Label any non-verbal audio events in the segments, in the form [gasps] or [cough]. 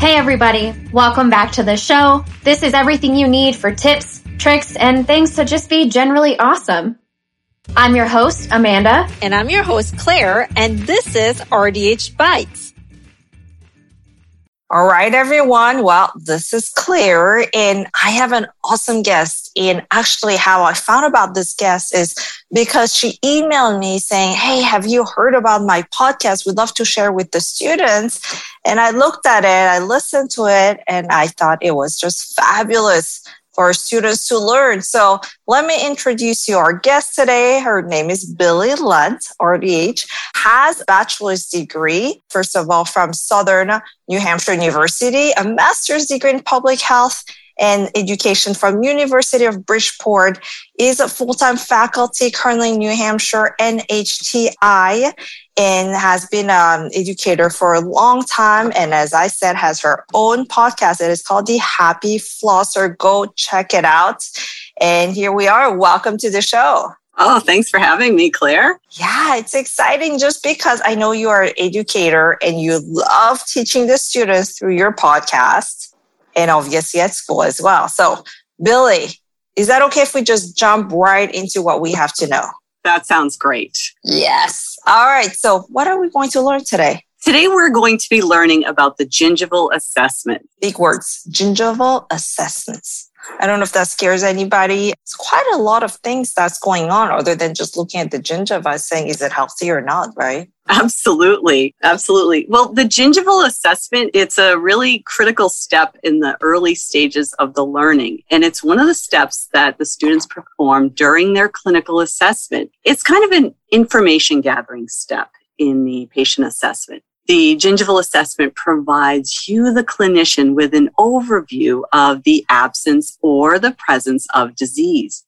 Hey everybody, welcome back to the show. This is everything you need for tips, tricks, and things to just be generally awesome. I'm your host, Amanda. And I'm your host, Claire, and this is RDH Bites. All right, everyone. Well, this is Claire, and I have an awesome guest. And actually, how I found about this guest is because she emailed me saying, Hey, have you heard about my podcast? We'd love to share with the students. And I looked at it, I listened to it, and I thought it was just fabulous for students to learn. So let me introduce you our guest today. Her name is Billy Lunt, RDH, has bachelor's degree, first of all, from Southern New Hampshire University, a master's degree in public health and education from University of Bridgeport, is a full-time faculty currently in New Hampshire NHTI and has been an um, educator for a long time. And as I said, has her own podcast. It is called The Happy Flosser. Go check it out. And here we are. Welcome to the show. Oh, thanks for having me, Claire. Yeah, it's exciting just because I know you are an educator and you love teaching the students through your podcast and obviously at school as well. So, Billy, is that okay if we just jump right into what we have to know? That sounds great. Yes. All right. So, what are we going to learn today? Today, we're going to be learning about the gingival assessment. Big words gingival assessments. I don't know if that scares anybody. It's quite a lot of things that's going on other than just looking at the gingiva saying, is it healthy or not, right? Absolutely. Absolutely. Well, the gingival assessment, it's a really critical step in the early stages of the learning. And it's one of the steps that the students perform during their clinical assessment. It's kind of an information gathering step in the patient assessment. The gingival assessment provides you, the clinician, with an overview of the absence or the presence of disease.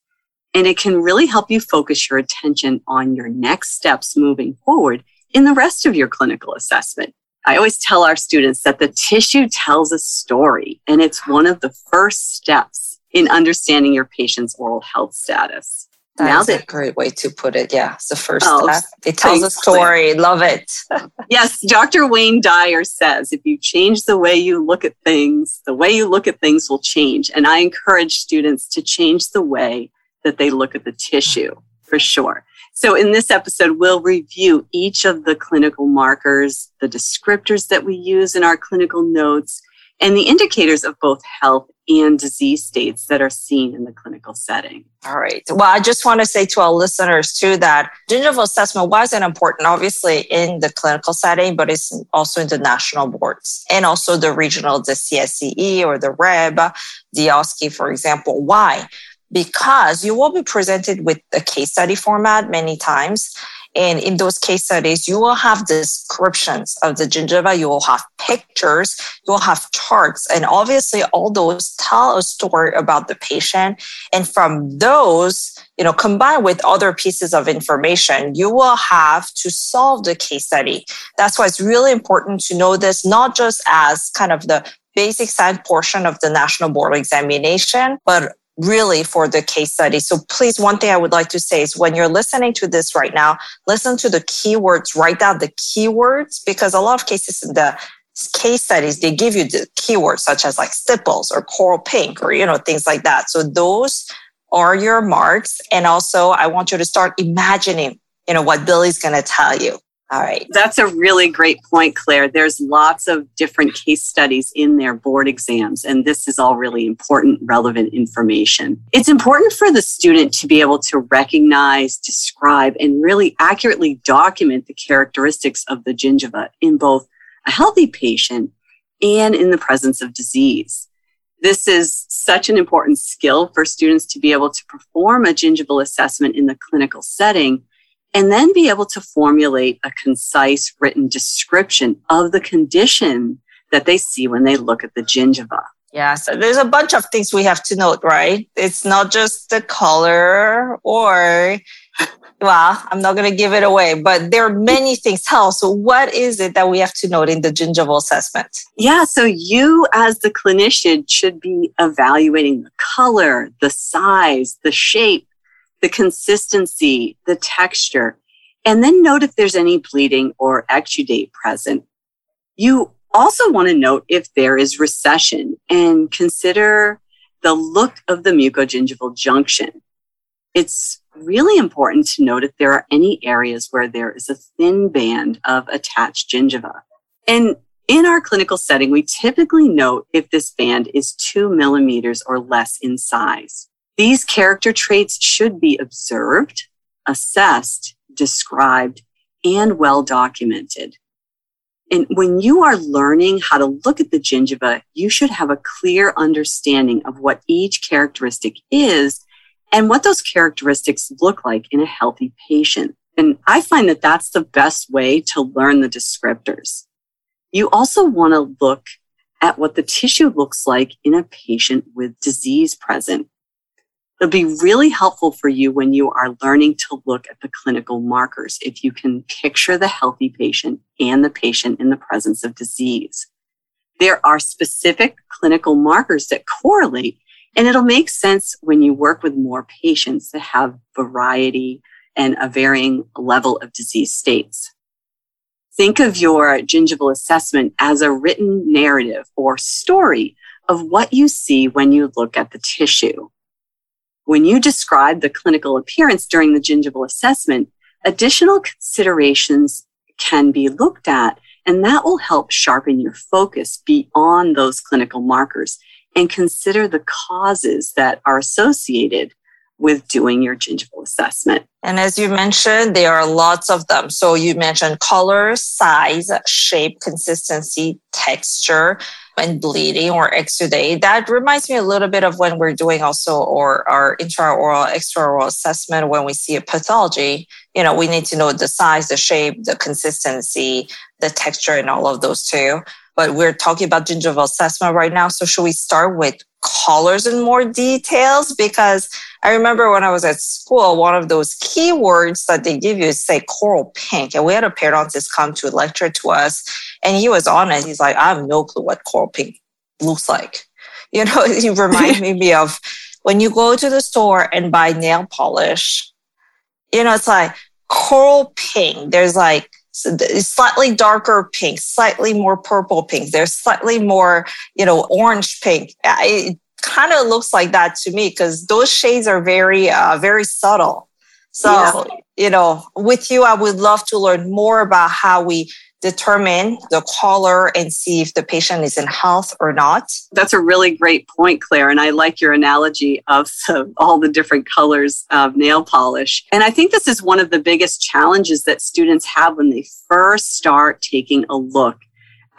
And it can really help you focus your attention on your next steps moving forward in the rest of your clinical assessment. I always tell our students that the tissue tells a story, and it's one of the first steps in understanding your patient's oral health status. That now that, a great way to put it. Yeah, it's the first oh, step. It tells a story. Love it. [laughs] yes, Dr. Wayne Dyer says if you change the way you look at things, the way you look at things will change. And I encourage students to change the way that they look at the tissue for sure. So in this episode, we'll review each of the clinical markers, the descriptors that we use in our clinical notes, and the indicators of both health and disease states that are seen in the clinical setting. All right. Well, I just want to say to our listeners too that gingival assessment wasn't important, obviously, in the clinical setting, but it's also in the national boards and also the regional, the CSCE or the REB, the OSCE, for example. Why? Because you will be presented with a case study format many times and in those case studies, you will have descriptions of the gingiva. You will have pictures. You will have charts. And obviously all those tell a story about the patient. And from those, you know, combined with other pieces of information, you will have to solve the case study. That's why it's really important to know this, not just as kind of the basic science portion of the national board examination, but really for the case study. So please, one thing I would like to say is when you're listening to this right now, listen to the keywords, write down the keywords because a lot of cases in the case studies, they give you the keywords such as like stipples or coral pink or, you know, things like that. So those are your marks. And also I want you to start imagining, you know, what Billy's going to tell you. All right. That's a really great point, Claire. There's lots of different case studies in their board exams, and this is all really important, relevant information. It's important for the student to be able to recognize, describe, and really accurately document the characteristics of the gingiva in both a healthy patient and in the presence of disease. This is such an important skill for students to be able to perform a gingival assessment in the clinical setting and then be able to formulate a concise written description of the condition that they see when they look at the gingiva. Yeah, so there's a bunch of things we have to note, right? It's not just the color or, well, I'm not going to give it away, but there are many things. Tell so what is it that we have to note in the gingival assessment? Yeah, so you as the clinician should be evaluating the color, the size, the shape, the consistency, the texture, and then note if there's any bleeding or exudate present. You Also want to note if there is recession and consider the look of the mucogingival junction. It's really important to note if there are any areas where there is a thin band of attached gingiva. And in our clinical setting, we typically note if this band is two millimeters or less in size. These character traits should be observed, assessed, described, and well documented. And when you are learning how to look at the gingiva, you should have a clear understanding of what each characteristic is and what those characteristics look like in a healthy patient. And I find that that's the best way to learn the descriptors. You also want to look at what the tissue looks like in a patient with disease present. It'll be really helpful for you when you are learning to look at the clinical markers if you can picture the healthy patient and the patient in the presence of disease. There are specific clinical markers that correlate, and it'll make sense when you work with more patients that have variety and a varying level of disease states. Think of your gingival assessment as a written narrative or story of what you see when you look at the tissue. When you describe the clinical appearance during the gingival assessment, additional considerations can be looked at, and that will help sharpen your focus beyond those clinical markers and consider the causes that are associated with doing your gingival assessment. And as you mentioned, there are lots of them. So you mentioned color, size, shape, consistency, texture and bleeding or exudate. That reminds me a little bit of when we're doing also or our intraoral, extraoral assessment when we see a pathology. You know, we need to know the size, the shape, the consistency, the texture, and all of those too. But we're talking about gingival assessment right now. So should we start with colors and more details? Because I remember when I was at school, one of those keywords that they give you is say coral pink. And we had a periodontist come to lecture to us and he was honest. He's like, I have no clue what coral pink looks like. [laughs] You know, he reminded [laughs] me of when you go to the store and buy nail polish, you know, it's like coral pink. There's like slightly darker pink, slightly more purple pink. There's slightly more, you know, orange pink. It kind of looks like that to me because those shades are very, uh, very subtle. So, yeah. you know, with you, I would love to learn more about how we determine the color and see if the patient is in health or not. That's a really great point, Claire. And I like your analogy of [laughs] the, all the different colors of nail polish. And I think this is one of the biggest challenges that students have when they first start taking a look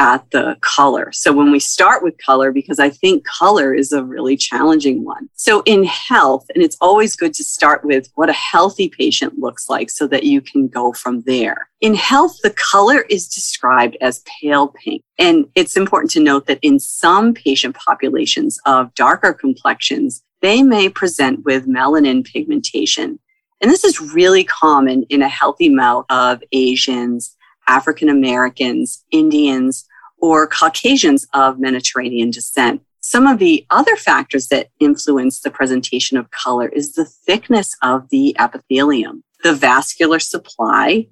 at the color. So when we start with color, because I think color is a really challenging one. So in health, and it's always good to start with what a healthy patient looks like so that you can go from there. In health, the color is described as pale pink. And it's important to note that in some patient populations of darker complexions, they may present with melanin pigmentation. And this is really common in a healthy mouth of Asians, African Americans, Indians, or Caucasians of Mediterranean descent. Some of the other factors that influence the presentation of color is the thickness of the epithelium, the vascular supply,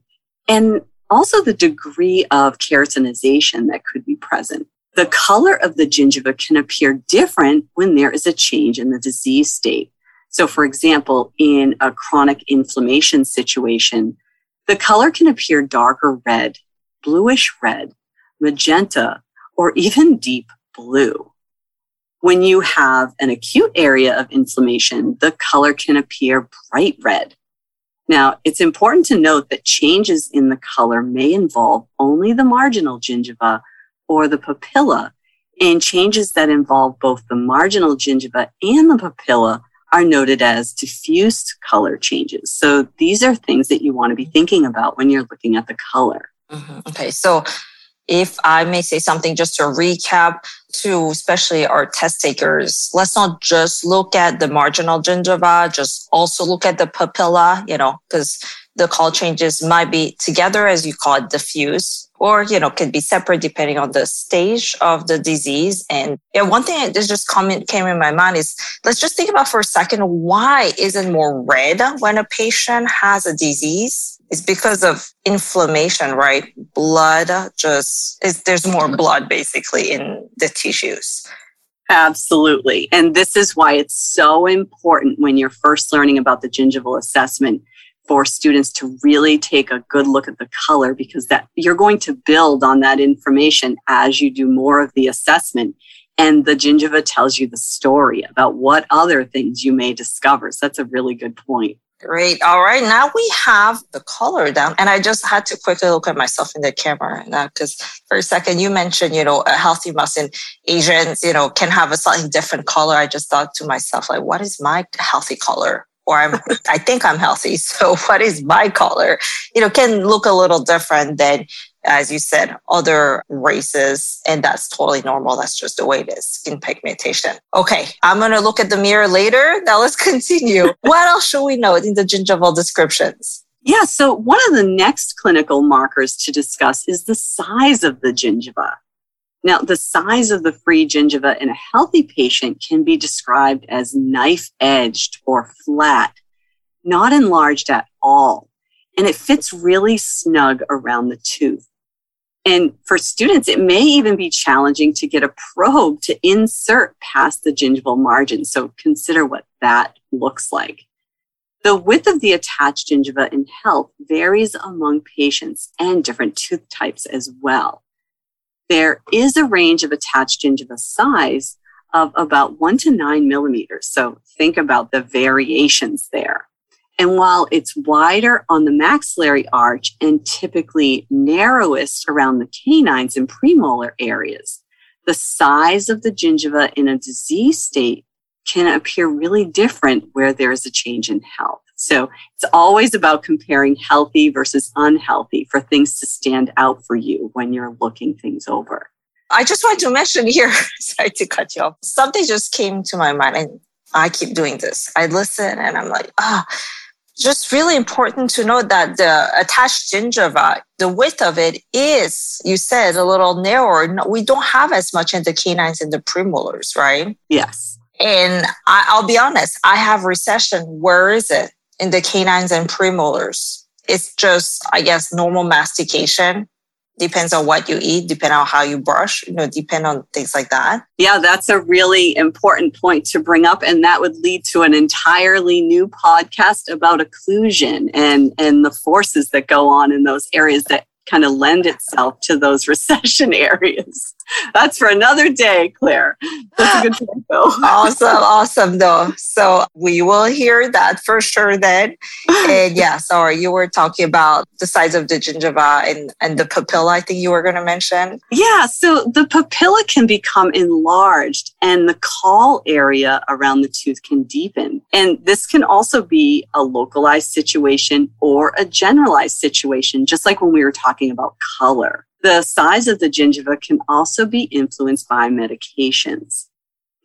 and also the degree of keratinization that could be present. The color of the gingiva can appear different when there is a change in the disease state. So, for example, in a chronic inflammation situation, the color can appear darker red, bluish red, magenta, or even deep blue. When you have an acute area of inflammation, the color can appear bright red. Now, it's important to note that changes in the color may involve only the marginal gingiva or the papilla, and changes that involve both the marginal gingiva and the papilla are noted as diffuse color changes. So these are things that you want to be thinking about when you're looking at the color. Mm-hmm. Okay. So if I may say something just to recap to especially our test takers, let's not just look at the marginal gingiva, just also look at the papilla, you know, because the color changes might be together, as you call it, diffuse, or, you know, could be separate depending on the stage of the disease. And yeah, one thing that just comment came in my mind is let's just think about for a second, why isn't more red when a patient has a disease? It's because of inflammation, right? Blood just is, there's more mm-hmm. blood basically in the tissues. Absolutely. And this is why it's so important when you're first learning about the gingival assessment for students to really take a good look at the color because that you're going to build on that information as you do more of the assessment and the gingiva tells you the story about what other things you may discover so that's a really good point Great. All right. Now we have the color down. And I just had to quickly look at myself in the camera now. because uh, for a second you mentioned, you know, a healthy mouse in Asians, you know, can have a slightly different color. I just thought to myself, like, what is my healthy color? or I'm, [laughs] I think I'm healthy. [laughs] So what is my color? You know, can look a little different than, as you said, other races. And that's totally normal. That's just the way it is skin pigmentation. Okay. I'm going to look at the mirror later. [laughs] Now let's continue. what else should we know in the gingival descriptions? Yeah. So one of the next clinical markers to discuss is the size of the gingiva. Now, the size of the free gingiva in a healthy patient can be described as knife edged or flat, not enlarged at all. And it fits really snug around the tooth. And for students, it may even be challenging to get a probe to insert past the gingival margin. So consider what that looks like. The width of the attached gingiva in health varies among patients and different tooth types as well there is a range of attached gingiva size of about one to nine millimeters. So think about the variations there. And while it's wider on the maxillary arch and typically narrowest around the canines and premolar areas, the size of the gingiva in a disease state can appear really different where there is a change in health. So it's always about comparing healthy versus unhealthy for things to stand out for you when you're looking things over. I just want to mention here, [laughs] sorry to cut you off. Something just came to my mind and I keep doing this. I listen and I'm like, ah, oh, just really important to note that the attached gingiva, the width of it is, you said, a little narrower. We don't have as much in the canines and the premolars, right? Yes. And I, will be honest, I have recession. Where is it? in the canines and premolars. It's just, I guess, normal mastication. Depends on what you eat, depend on how you brush, you know, depend on things like that. Yeah, that's a really important point to bring up. And that would lead to an entirely new podcast about occlusion and, and the forces that go on in those areas that kind of lend itself to those [laughs] recession areas. [laughs] That's for another day, Claire. That's a good point, though. [laughs] awesome, awesome, though. So we will hear that for sure then. [laughs] And yeah, sorry, you were talking about the size of the gingiva and, and the papilla, I think you were going to mention. Yeah, so the papilla can become enlarged and the col area around the tooth can deepen. And this can also be a localized situation or a generalized situation, just like when we were talking about color. The size of the gingiva can also be influenced by medications.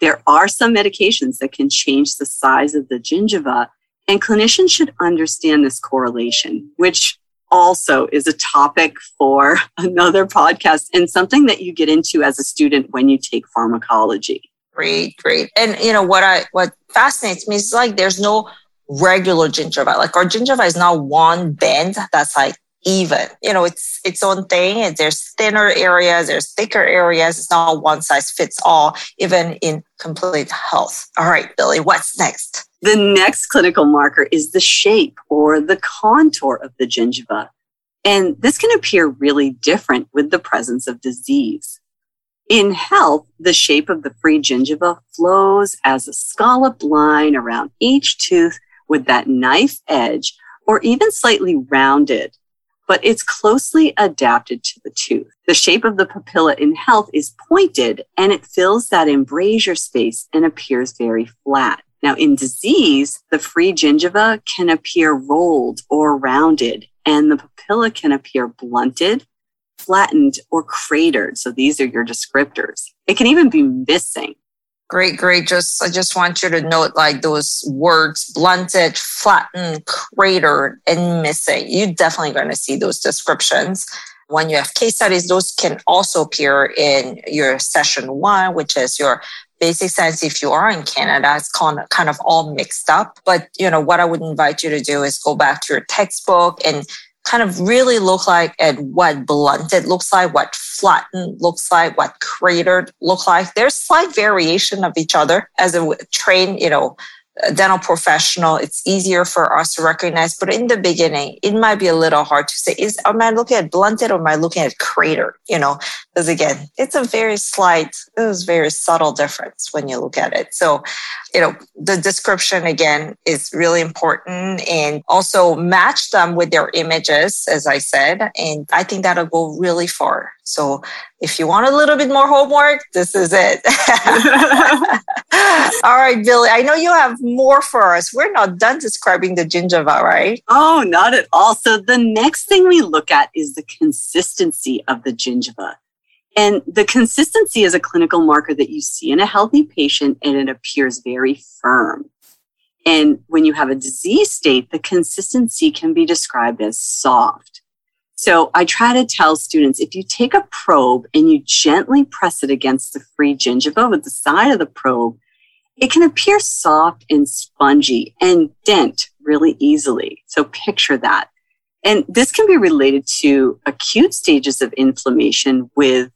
There are some medications that can change the size of the gingiva, and clinicians should understand this correlation, which also is a topic for [laughs] another podcast and something that you get into as a student when you take pharmacology. Great, great. And you know what I what fascinates me is like there's no regular gingiva. Like our gingiva is not one bend that's like even. You know, it's its own thing. There's thinner areas, there's thicker areas. It's not one size fits all, even in complete health. All right, Billy, what's next? The next clinical marker is the shape or the contour of the gingiva. And this can appear really different with the presence of disease. In health, the shape of the free gingiva flows as a scalloped line around each tooth with that knife edge or even slightly rounded but it's closely adapted to the tooth. The shape of the papilla in health is pointed and it fills that embrasure space and appears very flat. Now, in disease, the free gingiva can appear rolled or rounded, and the papilla can appear blunted, flattened, or cratered. So these are your descriptors. It can even be missing. Great, great. Just I just want you to note like those words blunted, flattened, cratered, and missing. You're definitely going to see those descriptions. When you have case studies, those can also appear in your session one, which is your basic science. If you are in Canada, it's kind of, kind of all mixed up. But you know what I would invite you to do is go back to your textbook and kind of really look like and what blunted looks like, what flattened looks like, what cratered look like. There's slight variation of each other as a train, you know, dental professional, it's easier for us to recognize. But in the beginning, it might be a little hard to say, is am I looking at blunted or am I looking at crater? You know, because again, it's a very slight, it was very subtle difference when you look at it. So, you know, the description again is really important and also match them with their images, as I said. And I think that'll go really far. So if you want a little bit more homework, this is it. [laughs] all right, Billy, I know you have more for us. We're not done describing the gingiva, right? Oh, not at all. So the next thing we look at is the consistency of the gingiva. And the consistency is a clinical marker that you see in a healthy patient and it appears very firm. And when you have a disease state, the consistency can be described as soft. So I try to tell students if you take a probe and you gently press it against the free gingiva with the side of the probe, it can appear soft and spongy and dent really easily. So picture that. And this can be related to acute stages of inflammation with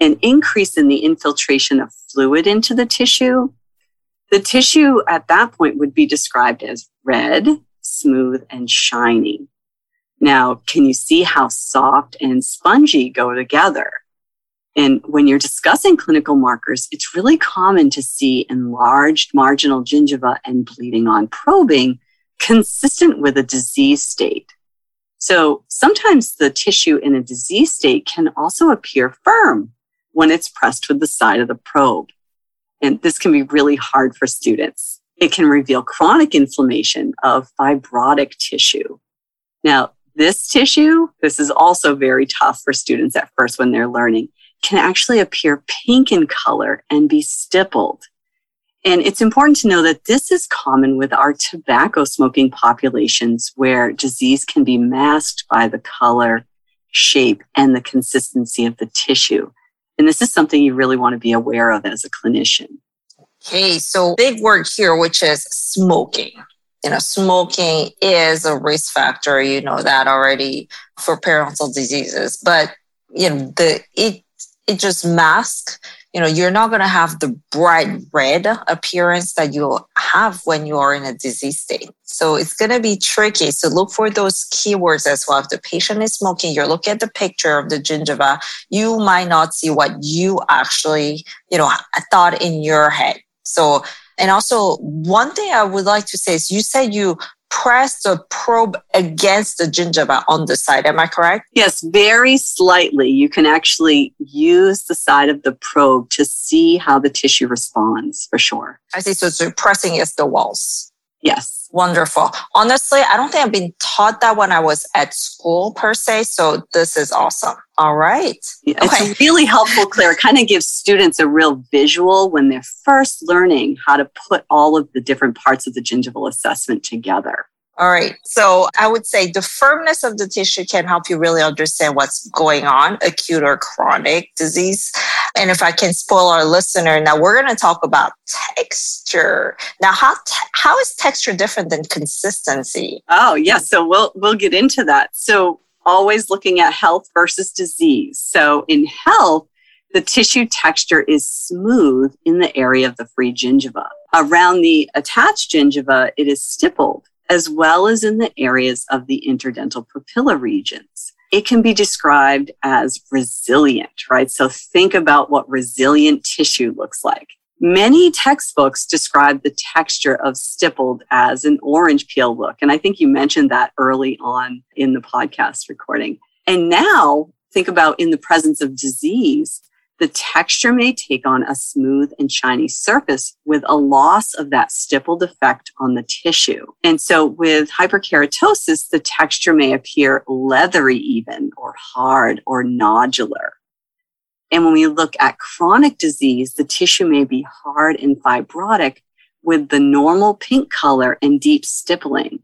an increase in the infiltration of fluid into the tissue. The tissue at that point would be described as red, smooth, and shiny. Now, can you see how soft and spongy go together? And when you're discussing clinical markers, it's really common to see enlarged marginal gingiva and bleeding on probing consistent with a disease state. So sometimes the tissue in a disease state can also appear firm when it's pressed with the side of the probe. And this can be really hard for students. It can reveal chronic inflammation of fibrotic tissue. Now, this tissue, this is also very tough for students at first when they're learning, can actually appear pink in color and be stippled. And it's important to know that this is common with our tobacco smoking populations where disease can be masked by the color, shape, and the consistency of the tissue. And this is something you really want to be aware of as a clinician. Okay, so big word here, which is smoking. You know, smoking is a risk factor. You know that already for periodontal diseases, but you know the it it just masks you know you're not going to have the bright red appearance that you have when you are in a disease state. So it's going to be tricky. So look for those keywords as well. If the patient is smoking you're looking at the picture of the gingiva you might not see what you actually you know thought in your head. So and also one thing i would like to say is you said you press the probe against the gingiva on the side. Am I correct? Yes, very slightly. You can actually use the side of the probe to see how the tissue responds for sure. I see. So it's pressing against the walls. Yes. Wonderful. Honestly, I don't think I've been taught that when I was at school per se. So this is awesome. All right. Yeah, okay. It's really helpful, Claire. It kind of gives students a real visual when they're first learning how to put all of the different parts of the gingival assessment together. All right. So I would say the firmness of the tissue can help you really understand what's going on, acute or chronic disease. And if I can spoil our listener, now we're going to talk about texture. Now, how, te- how is texture different than consistency? Oh, yeah. So we'll, we'll get into that. So always looking at health versus disease. So in health, the tissue texture is smooth in the area of the free gingiva. Around the attached gingiva, it is stippled as well as in the areas of the interdental papilla regions. It can be described as resilient, right? So think about what resilient tissue looks like. Many textbooks describe the texture of stippled as an orange peel look. And I think you mentioned that early on in the podcast recording. And now think about in the presence of disease, the texture may take on a smooth and shiny surface with a loss of that stippled effect on the tissue. And so with hyperkeratosis, the texture may appear leathery even or hard or nodular. And when we look at chronic disease, the tissue may be hard and fibrotic with the normal pink color and deep stippling.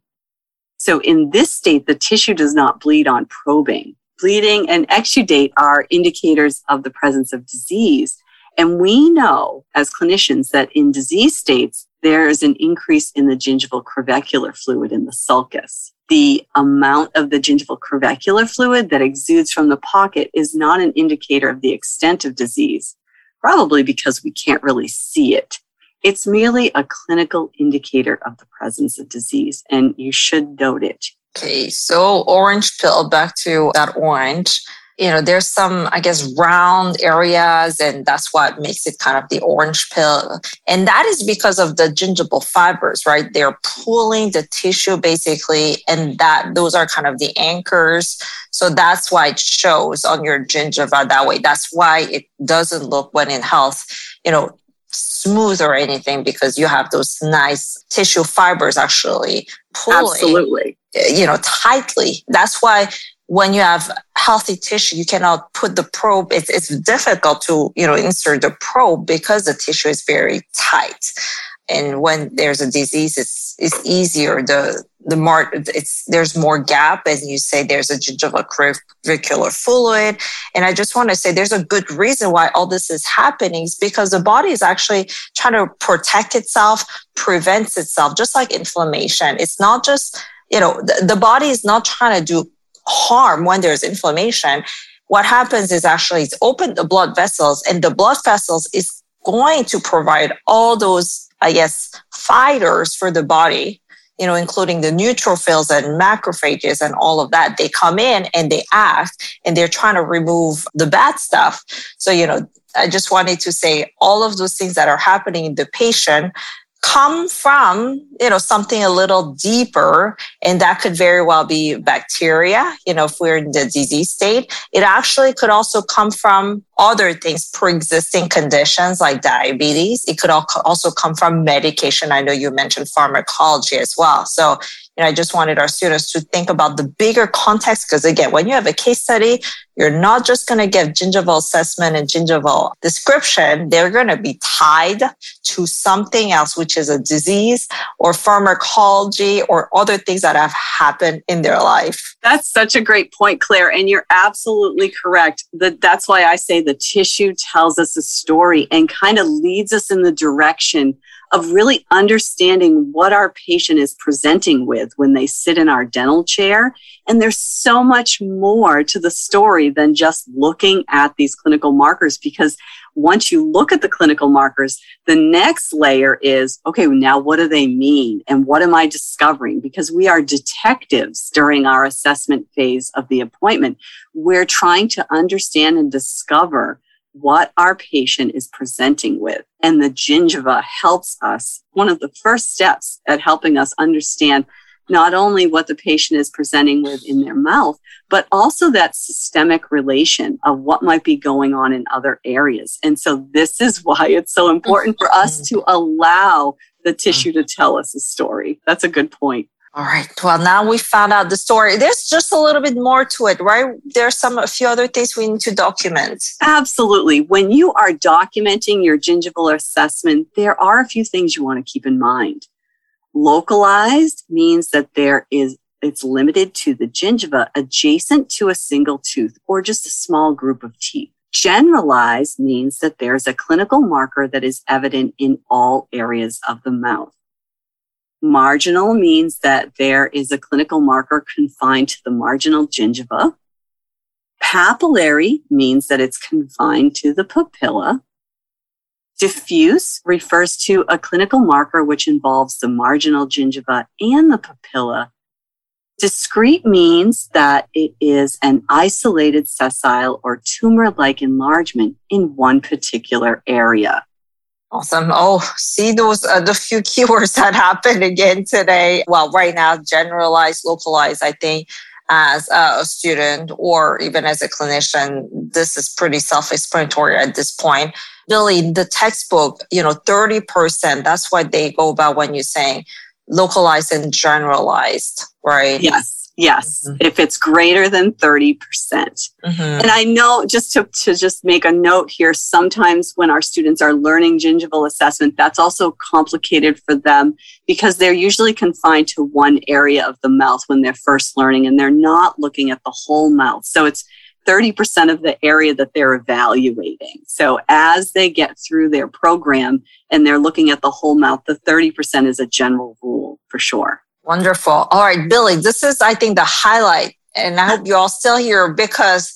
So in this state, the tissue does not bleed on probing bleeding and exudate are indicators of the presence of disease. And we know as clinicians that in disease states, there's an increase in the gingival crevicular fluid in the sulcus. The amount of the gingival crevicular fluid that exudes from the pocket is not an indicator of the extent of disease, probably because we can't really see it. It's merely a clinical indicator of the presence of disease, and you should note it. Okay, so orange peel, back to that orange you know, there's some, I guess, round areas, and that's what makes it kind of the orange peel. And that is because of the gingival fibers, right? They're pulling the tissue basically, and that those are kind of the anchors. So that's why it shows on your gingiva that way. That's why it doesn't look when in health, you know, smooth or anything because you have those nice tissue fibers actually pulling absolutely you know tightly that's why when you have healthy tissue, you cannot put the probe. It's, it's difficult to, you know, insert the probe because the tissue is very tight. And when there's a disease, it's, it's easier. The, the more it's, there's more gap. As you say, there's a gingival crevicular fluid. And I just want to say there's a good reason why all this is happening is because the body is actually trying to protect itself, prevents itself, just like inflammation. It's not just, you know, the, the body is not trying to do harm when there's inflammation, what happens is actually it's open the blood vessels and the blood vessels is going to provide all those, I guess, fighters for the body, you know, including the neutrophils and macrophages and all of that. They come in and they act and they're trying to remove the bad stuff. So, you know, I just wanted to say all of those things that are happening in the patient come from you know something a little deeper and that could very well be bacteria you know if we're in the disease state. It actually could also come from other things pre-existing conditions like diabetes. It could also come from medication. I know you mentioned pharmacology as well. So know, I just wanted our students to think about the bigger context because again, when you have a case study, you're not just going to give gingival assessment and gingival description. They're going to be tied to something else, which is a disease or pharmacology or other things that have happened in their life. That's such a great point, Claire. And you're absolutely correct. That that's why I say the tissue tells us a story and kind of leads us in the direction of really understanding what our patient is presenting with when they sit in our dental chair. And there's so much more to the story than just looking at these clinical markers because once you look at the clinical markers, the next layer is okay, now what do they mean? And what am I discovering? Because we are detectives during our assessment phase of the appointment. We're trying to understand and discover what our patient is presenting with. And the gingiva helps us. One of the first steps at helping us understand not only what the patient is presenting with in their mouth, but also that systemic relation of what might be going on in other areas. And so this is why it's so important for us mm-hmm. to allow the tissue to mm-hmm. tell us a story. That's a good point. All right. Well, now we found out the story. There's just a little bit more to it, right? There's some a few other things we need to document. Absolutely. When you are documenting your gingival assessment, there are a few things you want to keep in mind. Localized means that there is it's limited to the gingiva adjacent to a single tooth or just a small group of teeth. Generalized means that there's a clinical marker that is evident in all areas of the mouth. Marginal means that there is a clinical marker confined to the marginal gingiva. Papillary means that it's confined to the papilla. Diffuse refers to a clinical marker which involves the marginal gingiva and the papilla. Discrete means that it is an isolated sessile or tumor like enlargement in one particular area. Awesome. Oh, see those uh, the few keywords [laughs] that happened again today. Well, right now, generalized, localized. I think as a student or even as a clinician, this is pretty self-explanatory at this point. Really, the textbook, you know, thirty percent. That's what they go about when you're saying localized and generalized, right? Yes. Yes, mm-hmm. if it's greater than 30%. percent mm hmm And I know just to, to just make a note here, sometimes when our students are learning gingival assessment, that's also complicated for them because they're usually confined to one area of the mouth when they're first learning and they're not looking at the whole mouth. So it's 30% of the area that they're evaluating. So as they get through their program and they're looking at the whole mouth, the 30% is a general rule for sure. Wonderful. All right, Billy, this is, I think, the highlight. And I hope you're all still here because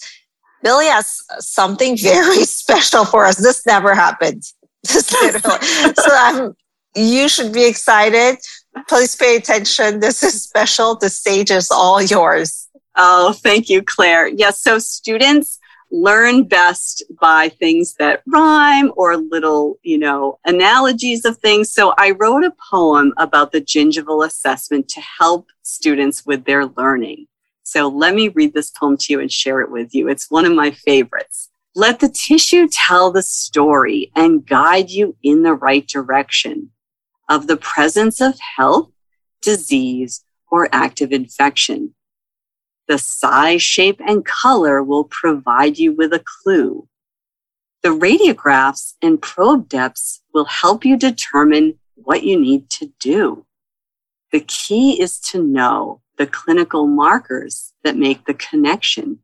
Billy has something [laughs] very special for us. This never happened. [laughs] [laughs] so I'm, you should be excited. Please pay attention. This is special. The stage is all yours. Oh, thank you, Claire. Yes, so students learn best by things that rhyme or little, you know, analogies of things. So I wrote a poem about the gingival assessment to help students with their learning. So let me read this poem to you and share it with you. It's one of my favorites. Let the tissue tell the story and guide you in the right direction of the presence of health, disease, or active infection. The size, shape, and color will provide you with a clue. The radiographs and probe depths will help you determine what you need to do. The key is to know the clinical markers that make the connection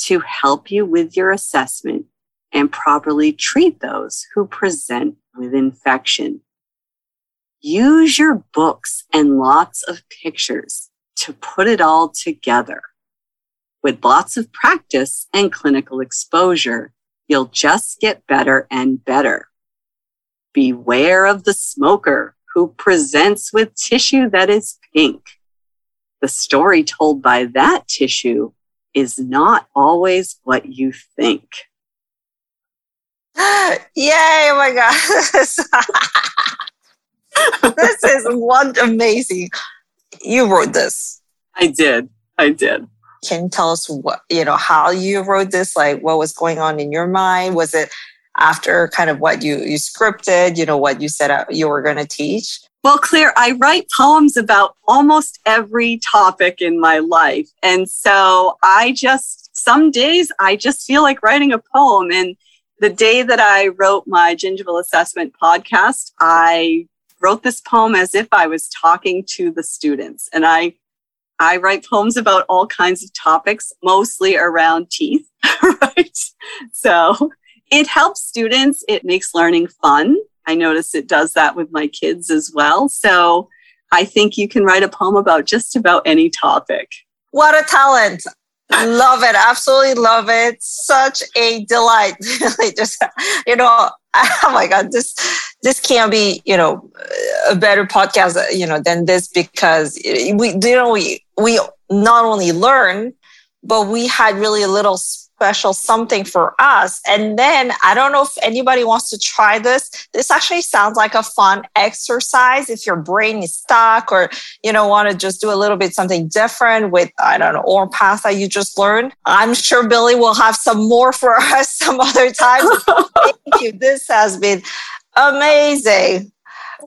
to help you with your assessment and properly treat those who present with infection. Use your books and lots of pictures to put it all together. With lots of practice and clinical exposure, you'll just get better and better. Beware of the smoker who presents with tissue that is pink. The story told by that tissue is not always what you think. [gasps] Yay! Oh my God. [laughs] this is one amazing. You wrote this. I did. I did. Can tell us what, you know, how you wrote this? Like what was going on in your mind? Was it after kind of what you, you scripted, you know, what you said you were going to teach? Well, Claire, I write poems about almost every topic in my life. And so I just, some days I just feel like writing a poem. And the day that I wrote my gingival assessment podcast, I wrote this poem as if I was talking to the students. And I I write poems about all kinds of topics, mostly around teeth, [laughs] right? So it helps students. It makes learning fun. I notice it does that with my kids as well. So I think you can write a poem about just about any topic. What a talent. love it. Absolutely love it. Such a delight. [laughs] just, you know, [laughs] oh my God, this, this can be, you know, a better podcast, you know, than this because we, you know, we, we not only learn, but we had really a little special something for us. And then I don't know if anybody wants to try this. This actually sounds like a fun exercise if your brain is stuck or, you know, want to just do a little bit something different with, I don't know, or path that you just learned. I'm sure Billy will have some more for [laughs] us some other time. Thank you. This has been amazing.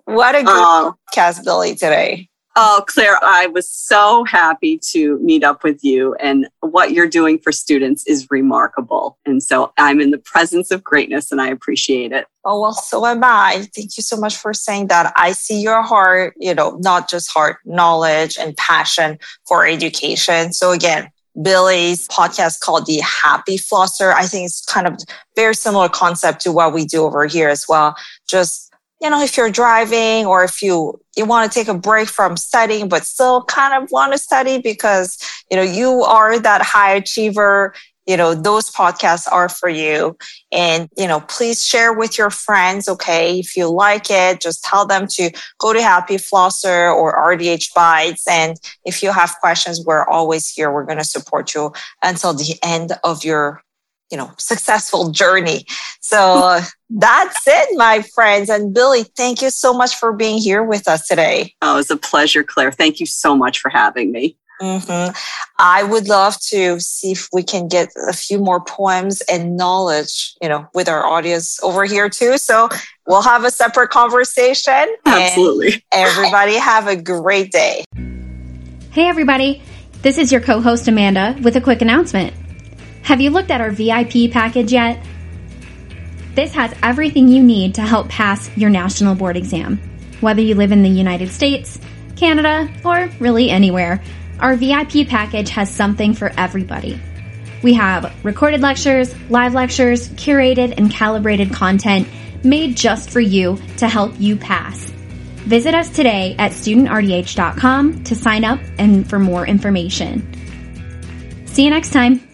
What a good uh, podcast, Billy, today. Oh, Claire, I was so happy to meet up with you. And what you're doing for students is remarkable. And so I'm in the presence of greatness and I appreciate it. Oh, well, so am I. Thank you so much for saying that. I see your heart, you know, not just heart, knowledge and passion for education. So again, Billy's podcast called The Happy Flosser. I think it's kind of very similar concept to what we do over here as well. Just you know, if you're driving or if you, you want to take a break from studying, but still kind of want to study because, you know, you are that high achiever, you know, those podcasts are for you. And, you know, please share with your friends. Okay. If you like it, just tell them to go to Happy Flosser or RDH Bites. And if you have questions, we're always here. We're going to support you until the end of your you know, successful journey. So [laughs] that's it, my friends. And Billy, thank you so much for being here with us today. Oh, it was a pleasure, Claire. Thank you so much for having me. Mm-hmm. I would love to see if we can get a few more poems and knowledge, you know, with our audience over here too. So we'll have a separate conversation. Absolutely. [laughs] everybody have a great day. Hey, everybody. This is your co host, Amanda, with a quick announcement. Have you looked at our VIP package yet? This has everything you need to help pass your national board exam. Whether you live in the United States, Canada, or really anywhere, our VIP package has something for everybody. We have recorded lectures, live lectures, curated and calibrated content made just for you to help you pass. Visit us today at studentrdh.com to sign up and for more information. See you next time.